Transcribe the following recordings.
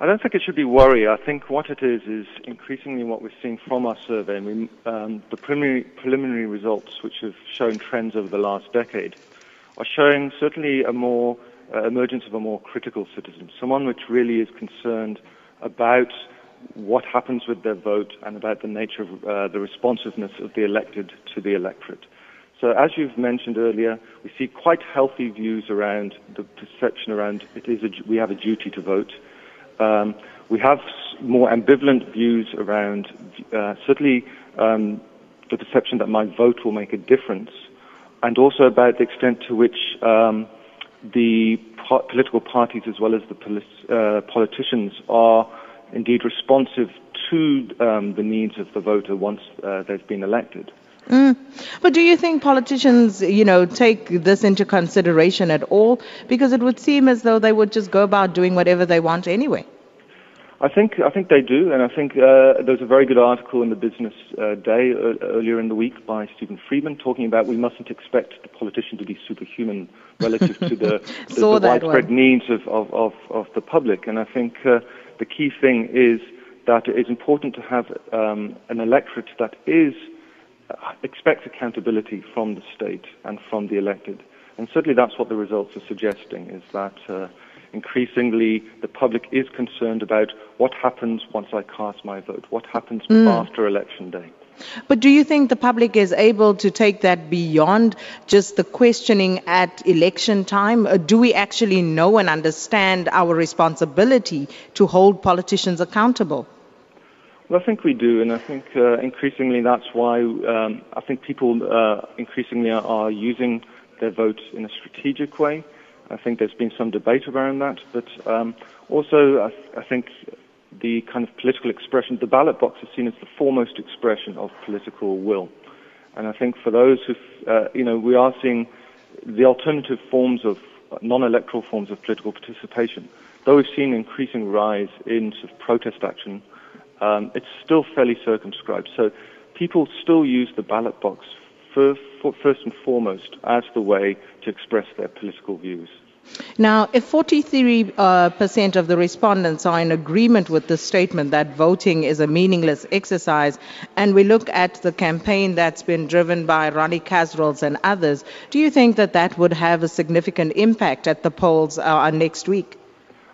I don't think it should be worry. I think what it is is increasingly what we're seeing from our survey, and we, um, the preliminary, preliminary results, which have shown trends over the last decade, are showing certainly a more uh, emergence of a more critical citizen, someone which really is concerned about what happens with their vote and about the nature of uh, the responsiveness of the elected to the electorate. So as you've mentioned earlier, we see quite healthy views around the perception around it is a, we have a duty to vote. Um, we have more ambivalent views around uh, certainly um, the perception that my vote will make a difference, and also about the extent to which um, the po- political parties as well as the polit- uh, politicians are indeed responsive to um, the needs of the voter once uh, they've been elected. Mm. But do you think politicians, you know, take this into consideration at all? Because it would seem as though they would just go about doing whatever they want anyway. I think I think they do, and I think uh, there was a very good article in the Business uh, Day uh, earlier in the week by Steven Friedman talking about we mustn't expect the politician to be superhuman relative to the, the, the widespread one. needs of, of, of, of, the public. And I think uh, the key thing is that it is important to have um, an electorate that is expects accountability from the state and from the elected. And certainly that's what the results are suggesting, is that uh, increasingly the public is concerned about what happens once I cast my vote, what happens mm. after election day. But do you think the public is able to take that beyond just the questioning at election time? Or do we actually know and understand our responsibility to hold politicians accountable? Well, I think we do, and I think uh, increasingly that's why um, I think people uh, increasingly are, using their votes in a strategic way. I think there's been some debate around that, but um, also I, th- I, think the kind of political expression, the ballot box is seen as the foremost expression of political will. And I think for those who, uh, you know, we are seeing the alternative forms of non-electoral forms of political participation. Though we've seen increasing rise in sort of protest action um, it's still fairly circumscribed. So people still use the ballot box for, for first and foremost as the way to express their political views. Now, if 43 uh, percent of the respondents are in agreement with the statement that voting is a meaningless exercise, and we look at the campaign that's been driven by Ronnie Kasrils and others, do you think that that would have a significant impact at the polls uh, next week?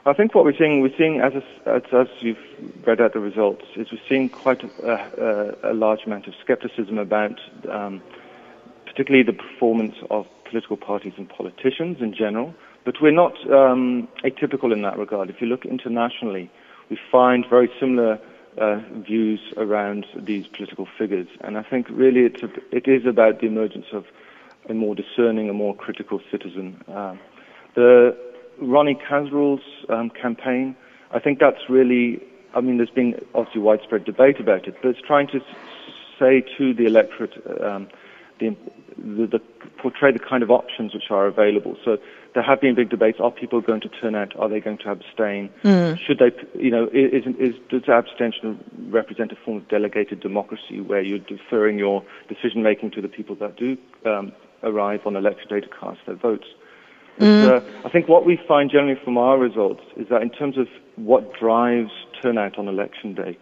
I think what we're seeing, we're seeing as, as, as you've read out the results, is we're seeing quite a, a, a large amount of skepticism about, um, particularly the performance of political parties and politicians in general. But we're not um, atypical in that regard. If you look internationally, we find very similar uh, views around these political figures, and I think really it's a, it is about the emergence of a more discerning, a more critical citizen. Uh, the Ronnie Kasrils' um, campaign, I think that's really, I mean, there's been obviously widespread debate about it, but it's trying to say to the electorate, um, the, the, the, portray the kind of options which are available. So there have been big debates. Are people going to turn out? Are they going to abstain? Mm. Should they, you know, is, is, does abstention represent a form of delegated democracy where you're deferring your decision making to the people that do um, arrive on election day to cast their votes? Mm. uh, I think what we find generally from our results is that in terms of what drives turnout on election day,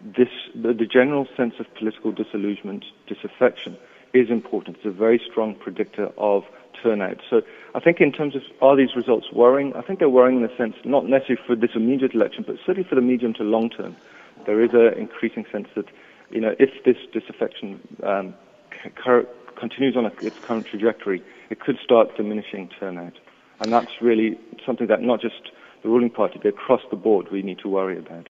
this, the, the general sense of political disillusionment, disaffection, is important. It's a very strong predictor of turnout. So I think in terms of are these results worrying, I think they're worrying in the sense not necessarily for this immediate election, but certainly for the medium to long term. There is an increasing sense that, you know, if this disaffection um, continues on its current trajectory, it could start diminishing turnout. And that's really something that not just the ruling party, but across the board we need to worry about.